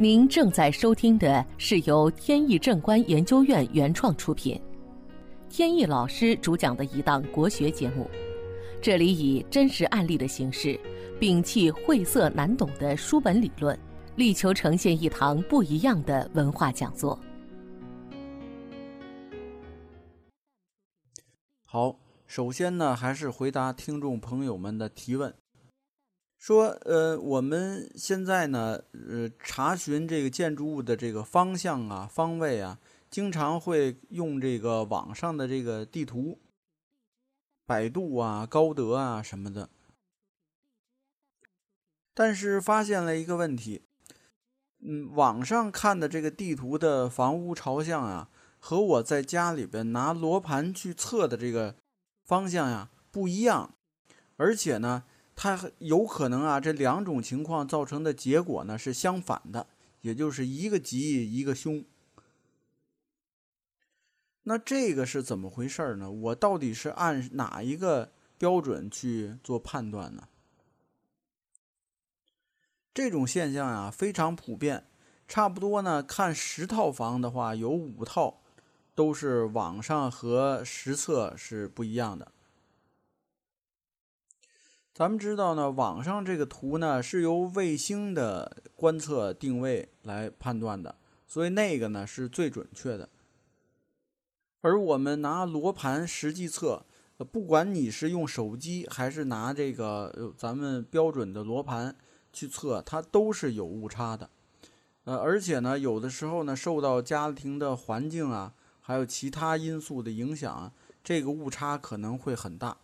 您正在收听的是由天意正观研究院原创出品，天意老师主讲的一档国学节目。这里以真实案例的形式，摒弃晦涩难懂的书本理论，力求呈现一堂不一样的文化讲座。好，首先呢，还是回答听众朋友们的提问。说，呃，我们现在呢，呃，查询这个建筑物的这个方向啊、方位啊，经常会用这个网上的这个地图，百度啊、高德啊什么的。但是发现了一个问题，嗯，网上看的这个地图的房屋朝向啊，和我在家里边拿罗盘去测的这个方向呀不一样，而且呢。它有可能啊，这两种情况造成的结果呢是相反的，也就是一个吉一个凶。那这个是怎么回事呢？我到底是按哪一个标准去做判断呢？这种现象啊非常普遍，差不多呢看十套房的话，有五套都是网上和实测是不一样的。咱们知道呢，网上这个图呢是由卫星的观测定位来判断的，所以那个呢是最准确的。而我们拿罗盘实际测，不管你是用手机还是拿这个咱们标准的罗盘去测，它都是有误差的。呃，而且呢，有的时候呢，受到家庭的环境啊，还有其他因素的影响，这个误差可能会很大。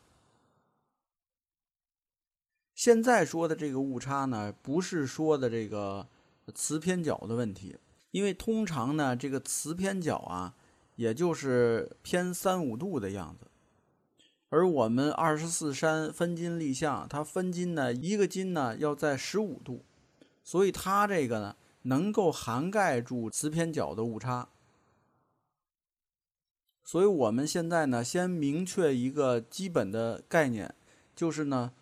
现在说的这个误差呢，不是说的这个磁偏角的问题，因为通常呢，这个磁偏角啊，也就是偏三五度的样子。而我们二十四山分金立项，它分金呢，一个金呢要在十五度，所以它这个呢，能够涵盖住磁偏角的误差。所以我们现在呢，先明确一个基本的概念，就是呢。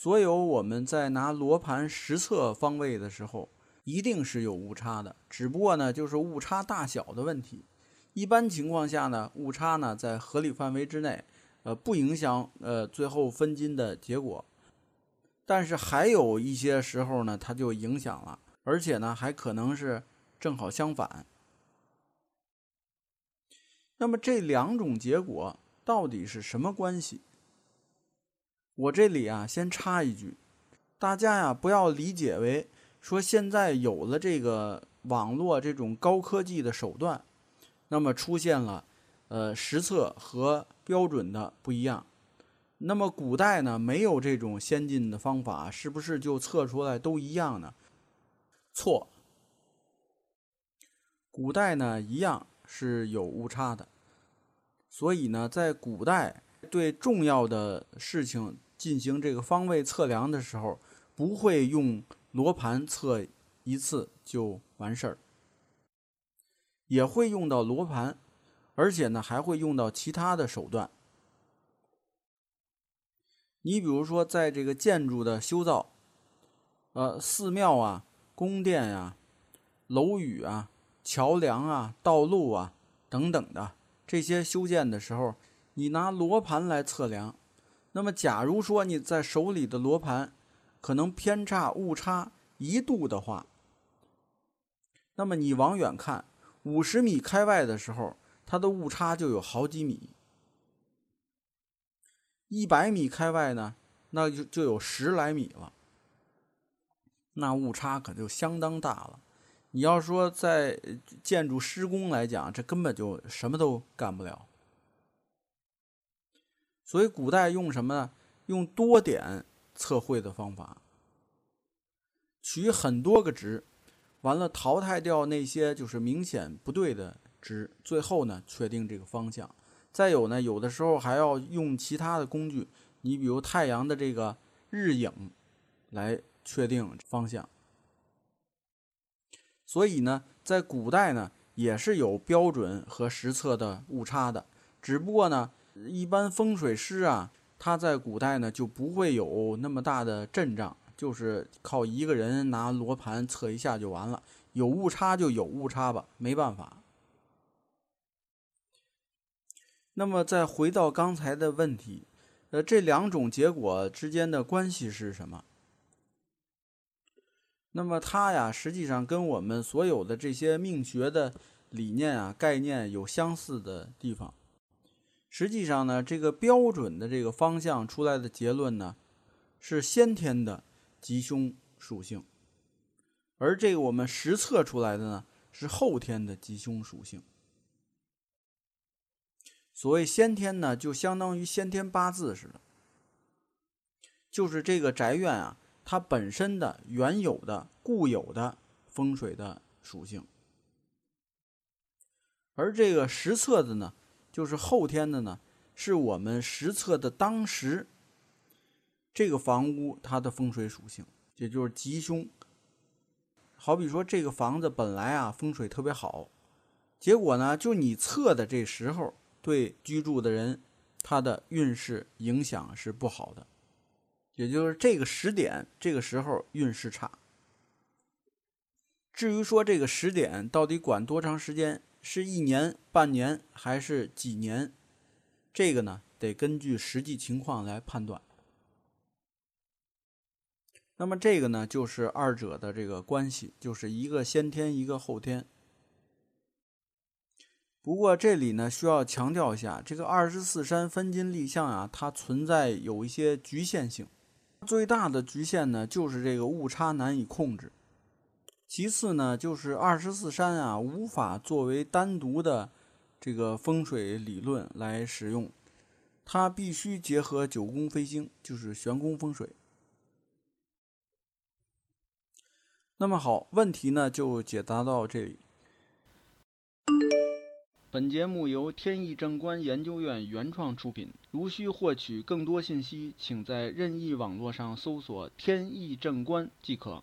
所有我们在拿罗盘实测方位的时候，一定是有误差的，只不过呢，就是误差大小的问题。一般情况下呢，误差呢在合理范围之内，呃，不影响呃最后分金的结果。但是还有一些时候呢，它就影响了，而且呢，还可能是正好相反。那么这两种结果到底是什么关系？我这里啊，先插一句，大家呀不要理解为说现在有了这个网络这种高科技的手段，那么出现了呃实测和标准的不一样。那么古代呢没有这种先进的方法，是不是就测出来都一样呢？错，古代呢一样是有误差的。所以呢，在古代对重要的事情。进行这个方位测量的时候，不会用罗盘测一次就完事儿，也会用到罗盘，而且呢还会用到其他的手段。你比如说，在这个建筑的修造，呃，寺庙啊、宫殿呀、楼宇啊、桥梁啊、道路啊等等的这些修建的时候，你拿罗盘来测量。那么，假如说你在手里的罗盘可能偏差误差一度的话，那么你往远看五十米开外的时候，它的误差就有好几米；一百米开外呢，那就就有十来米了，那误差可就相当大了。你要说在建筑施工来讲，这根本就什么都干不了。所以古代用什么呢？用多点测绘的方法，取很多个值，完了淘汰掉那些就是明显不对的值，最后呢确定这个方向。再有呢，有的时候还要用其他的工具，你比如太阳的这个日影来确定方向。所以呢，在古代呢也是有标准和实测的误差的，只不过呢。一般风水师啊，他在古代呢就不会有那么大的阵仗，就是靠一个人拿罗盘测一下就完了，有误差就有误差吧，没办法。那么再回到刚才的问题，呃，这两种结果之间的关系是什么？那么它呀，实际上跟我们所有的这些命学的理念啊、概念有相似的地方。实际上呢，这个标准的这个方向出来的结论呢，是先天的吉凶属性，而这个我们实测出来的呢，是后天的吉凶属性。所谓先天呢，就相当于先天八字似的，就是这个宅院啊，它本身的原有的固有的风水的属性，而这个实测的呢。就是后天的呢，是我们实测的当时这个房屋它的风水属性，也就是吉凶。好比说这个房子本来啊风水特别好，结果呢就你测的这时候对居住的人他的运势影响是不好的，也就是这个时点这个时候运势差。至于说这个时点到底管多长时间？是一年、半年还是几年？这个呢，得根据实际情况来判断。那么这个呢，就是二者的这个关系，就是一个先天，一个后天。不过这里呢，需要强调一下，这个二十四山分金立项啊，它存在有一些局限性。最大的局限呢，就是这个误差难以控制。其次呢，就是二十四山啊，无法作为单独的这个风水理论来使用，它必须结合九宫飞星，就是玄宫风水。那么好，问题呢就解答到这里。本节目由天意正观研究院原创出品，如需获取更多信息，请在任意网络上搜索“天意正观”即可。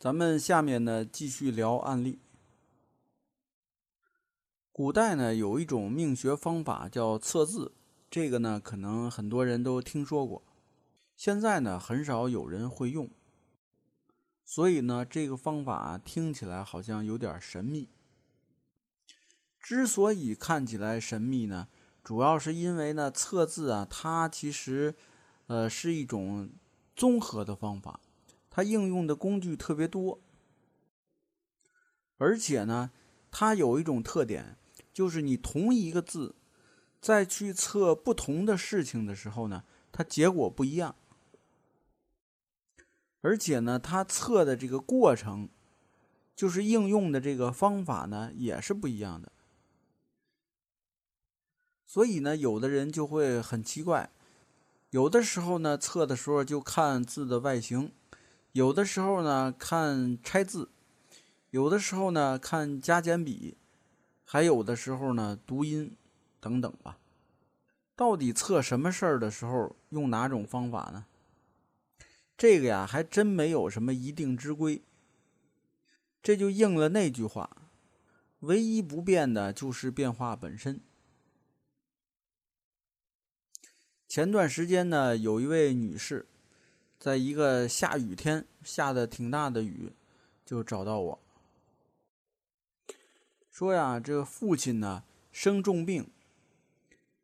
咱们下面呢继续聊案例。古代呢有一种命学方法叫测字，这个呢可能很多人都听说过，现在呢很少有人会用，所以呢这个方法听起来好像有点神秘。之所以看起来神秘呢，主要是因为呢测字啊，它其实呃是一种综合的方法。它应用的工具特别多，而且呢，它有一种特点，就是你同一个字，再去测不同的事情的时候呢，它结果不一样。而且呢，它测的这个过程，就是应用的这个方法呢，也是不一样的。所以呢，有的人就会很奇怪，有的时候呢，测的时候就看字的外形。有的时候呢看拆字，有的时候呢看加减笔，还有的时候呢读音等等吧。到底测什么事儿的时候用哪种方法呢？这个呀还真没有什么一定之规。这就应了那句话：唯一不变的就是变化本身。前段时间呢，有一位女士。在一个下雨天，下的挺大的雨，就找到我说呀：“这个父亲呢生重病，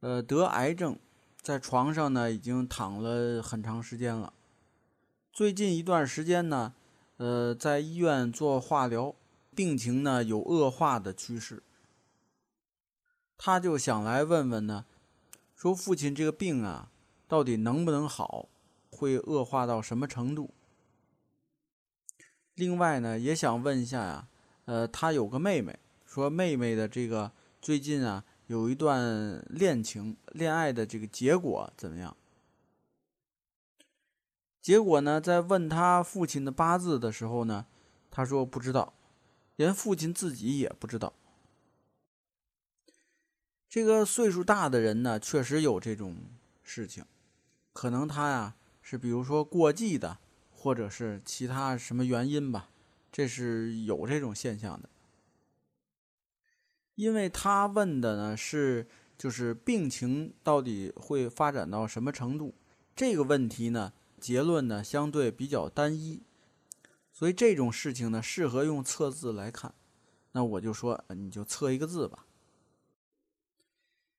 呃得癌症，在床上呢已经躺了很长时间了。最近一段时间呢，呃在医院做化疗，病情呢有恶化的趋势。他就想来问问呢，说父亲这个病啊，到底能不能好？”会恶化到什么程度？另外呢，也想问一下呀，呃，他有个妹妹，说妹妹的这个最近啊有一段恋情，恋爱的这个结果怎么样？结果呢，在问他父亲的八字的时候呢，他说不知道，连父亲自己也不知道。这个岁数大的人呢，确实有这种事情，可能他呀。是，比如说过季的，或者是其他什么原因吧，这是有这种现象的。因为他问的呢是就是病情到底会发展到什么程度？这个问题呢，结论呢相对比较单一，所以这种事情呢，适合用测字来看。那我就说，你就测一个字吧。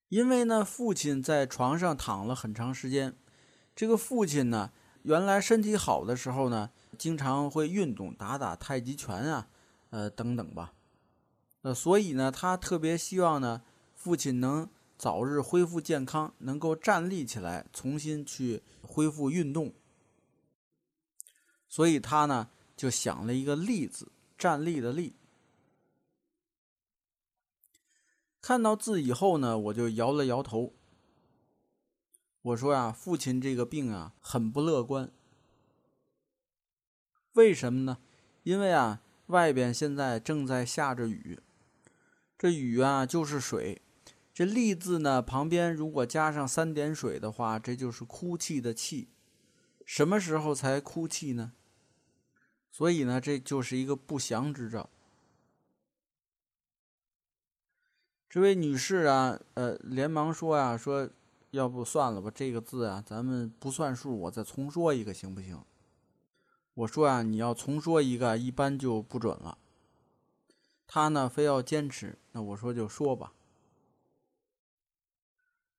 因为呢，父亲在床上躺了很长时间。这个父亲呢，原来身体好的时候呢，经常会运动，打打太极拳啊，呃，等等吧。呃，所以呢，他特别希望呢，父亲能早日恢复健康，能够站立起来，重新去恢复运动。所以他呢，就想了一个“立”字，站立的“立”。看到字以后呢，我就摇了摇头。我说呀，父亲这个病啊，很不乐观。为什么呢？因为啊，外边现在正在下着雨，这雨啊就是水。这“立”字呢，旁边如果加上三点水的话，这就是哭泣的“泣”。什么时候才哭泣呢？所以呢，这就是一个不祥之兆。这位女士啊，呃，连忙说呀，说，要不算了吧，这个字啊，咱们不算数，我再重说一个行不行？我说啊，你要重说一个，一般就不准了。她呢，非要坚持，那我说就说吧。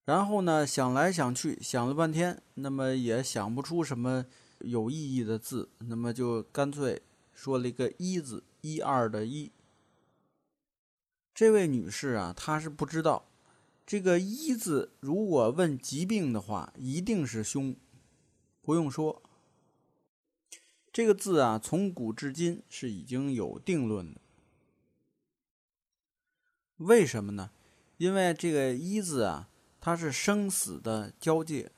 然后呢，想来想去，想了半天，那么也想不出什么有意义的字，那么就干脆说了一个“一”字，一二的“一”。这位女士啊，她是不知道，这个“一”字，如果问疾病的话，一定是凶。不用说，这个字啊，从古至今是已经有定论的。为什么呢？因为这个“一”字啊，它是生死的交界。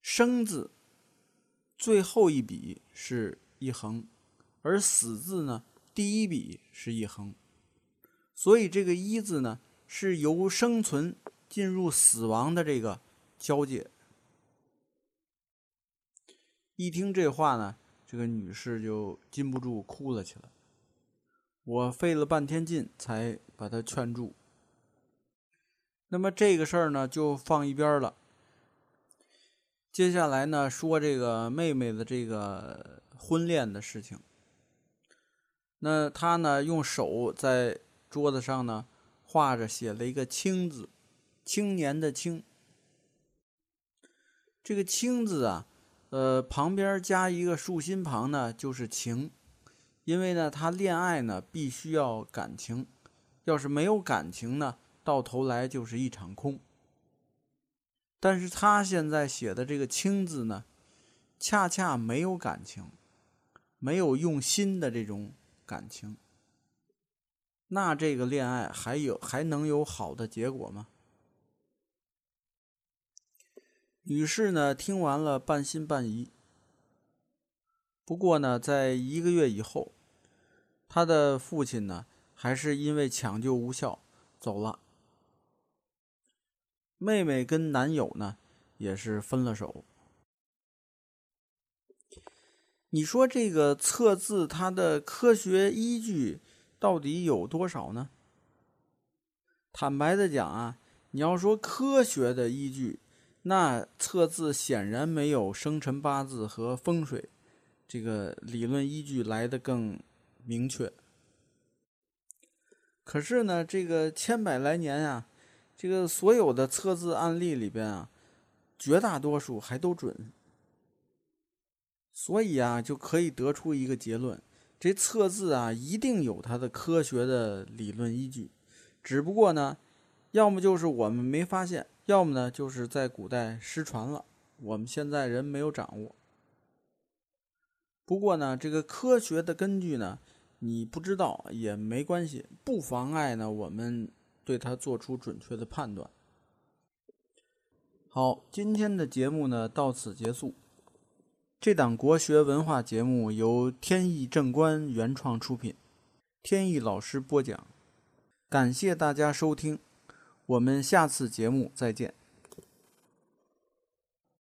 生字最后一笔是一横，而死字呢，第一笔是一横。所以这个“一”字呢，是由生存进入死亡的这个交界。一听这话呢，这个女士就禁不住哭了起来。我费了半天劲才把她劝住。那么这个事儿呢，就放一边了。接下来呢，说这个妹妹的这个婚恋的事情。那她呢，用手在。桌子上呢，画着写了一个“青”字，青年的“青”。这个“青”字啊，呃，旁边加一个竖心旁呢，就是情。因为呢，他恋爱呢，必须要感情，要是没有感情呢，到头来就是一场空。但是他现在写的这个“青”字呢，恰恰没有感情，没有用心的这种感情。那这个恋爱还有还能有好的结果吗？女士呢，听完了半信半疑。不过呢，在一个月以后，她的父亲呢，还是因为抢救无效走了。妹妹跟男友呢，也是分了手。你说这个测字，它的科学依据？到底有多少呢？坦白的讲啊，你要说科学的依据，那测字显然没有生辰八字和风水这个理论依据来的更明确。可是呢，这个千百来年啊，这个所有的测字案例里边啊，绝大多数还都准，所以啊，就可以得出一个结论。这测字啊，一定有它的科学的理论依据，只不过呢，要么就是我们没发现，要么呢就是在古代失传了，我们现在人没有掌握。不过呢，这个科学的根据呢，你不知道也没关系，不妨碍呢我们对它做出准确的判断。好，今天的节目呢到此结束。这档国学文化节目由天意正观原创出品，天意老师播讲，感谢大家收听，我们下次节目再见。